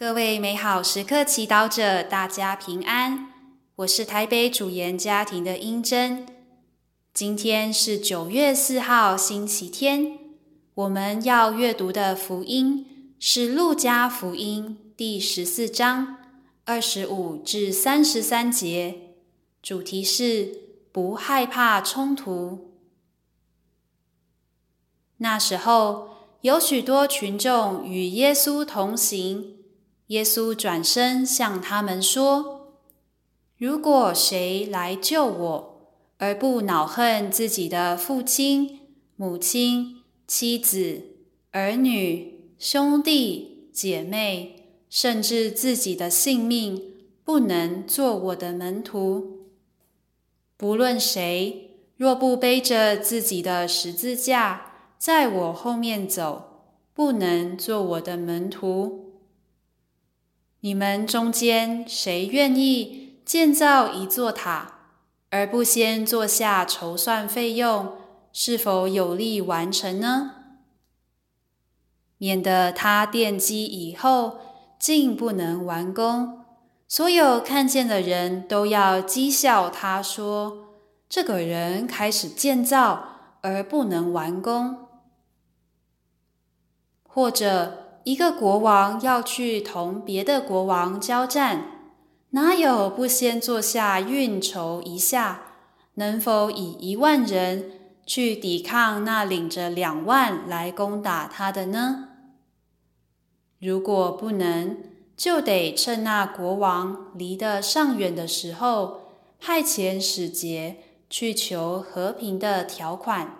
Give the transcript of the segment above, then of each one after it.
各位美好时刻祈祷者，大家平安。我是台北主言家庭的英珍。今天是九月四号，星期天。我们要阅读的福音是《路加福音》第十四章二十五至三十三节，主题是不害怕冲突。那时候，有许多群众与耶稣同行。耶稣转身向他们说：“如果谁来救我，而不恼恨自己的父亲、母亲、妻子、儿女、兄弟、姐妹，甚至自己的性命，不能做我的门徒。不论谁，若不背着自己的十字架，在我后面走，不能做我的门徒。”你们中间谁愿意建造一座塔，而不先坐下筹算费用，是否有力完成呢？免得他奠基以后，竟不能完工，所有看见的人都要讥笑他说：“这个人开始建造而不能完工。”或者，一个国王要去同别的国王交战，哪有不先坐下运筹一下，能否以一万人去抵抗那领着两万来攻打他的呢？如果不能，就得趁那国王离得尚远的时候，派遣使节去求和平的条款。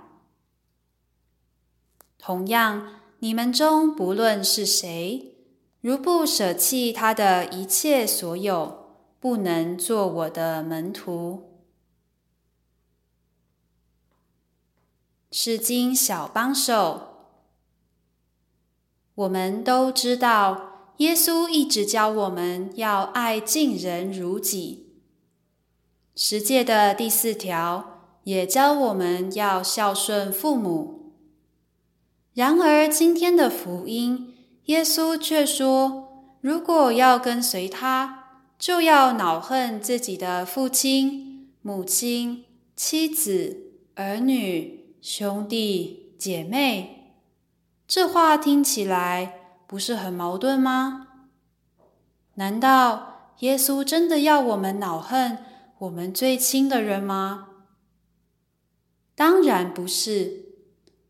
同样。你们中不论是谁，如不舍弃他的一切所有，不能做我的门徒。诗经小帮手，我们都知道，耶稣一直教我们要爱敬人如己。十诫的第四条也教我们要孝顺父母。然而，今天的福音，耶稣却说：如果要跟随他，就要恼恨自己的父亲、母亲、妻子、儿女、兄弟、姐妹。这话听起来不是很矛盾吗？难道耶稣真的要我们恼恨我们最亲的人吗？当然不是。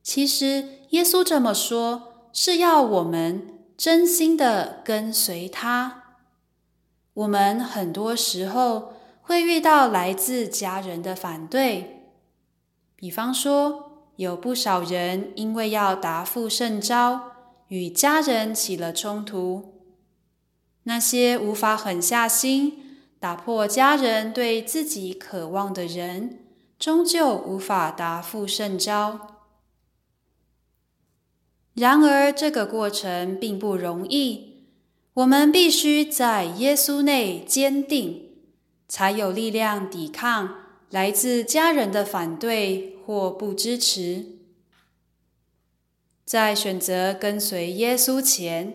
其实耶稣这么说，是要我们真心的跟随他。我们很多时候会遇到来自家人的反对，比方说，有不少人因为要答复圣召，与家人起了冲突。那些无法狠下心打破家人对自己渴望的人，终究无法答复圣召。然而，这个过程并不容易。我们必须在耶稣内坚定，才有力量抵抗来自家人的反对或不支持。在选择跟随耶稣前，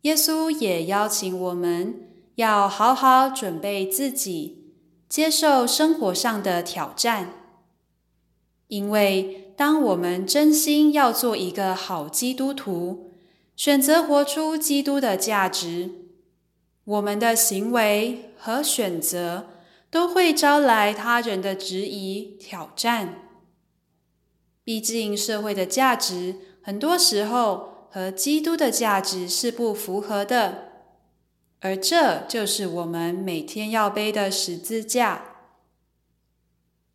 耶稣也邀请我们要好好准备自己，接受生活上的挑战，因为，当我们真心要做一个好基督徒，选择活出基督的价值，我们的行为和选择都会招来他人的质疑、挑战。毕竟，社会的价值很多时候和基督的价值是不符合的，而这就是我们每天要背的十字架。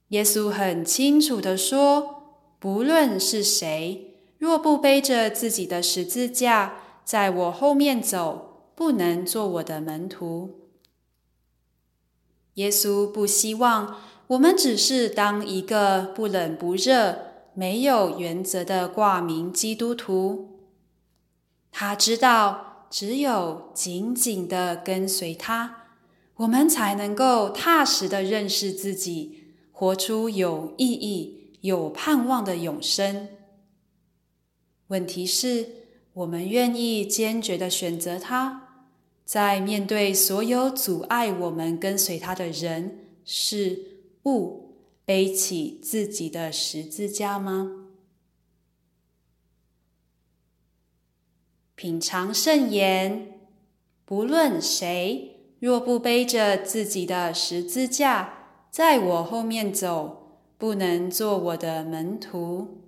耶稣很清楚的说。不论是谁，若不背着自己的十字架，在我后面走，不能做我的门徒。耶稣不希望我们只是当一个不冷不热、没有原则的挂名基督徒。他知道，只有紧紧的跟随他，我们才能够踏实的认识自己，活出有意义。有盼望的永生。问题是，我们愿意坚决的选择他，在面对所有阻碍我们跟随他的人事物，背起自己的十字架吗？品尝圣言，不论谁，若不背着自己的十字架，在我后面走，不能做我的门徒。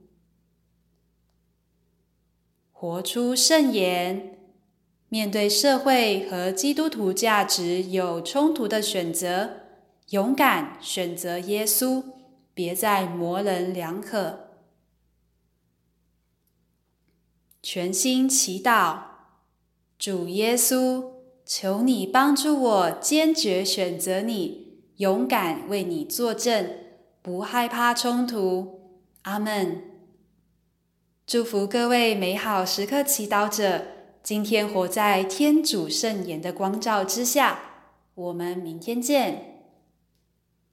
活出圣言，面对社会和基督徒价值有冲突的选择，勇敢选择耶稣，别再模棱两可。全心祈祷，主耶稣，求你帮助我坚决选择你，勇敢为你作证，不害怕冲突。阿门。祝福各位美好时刻祈祷者，今天活在天主圣言的光照之下。我们明天见。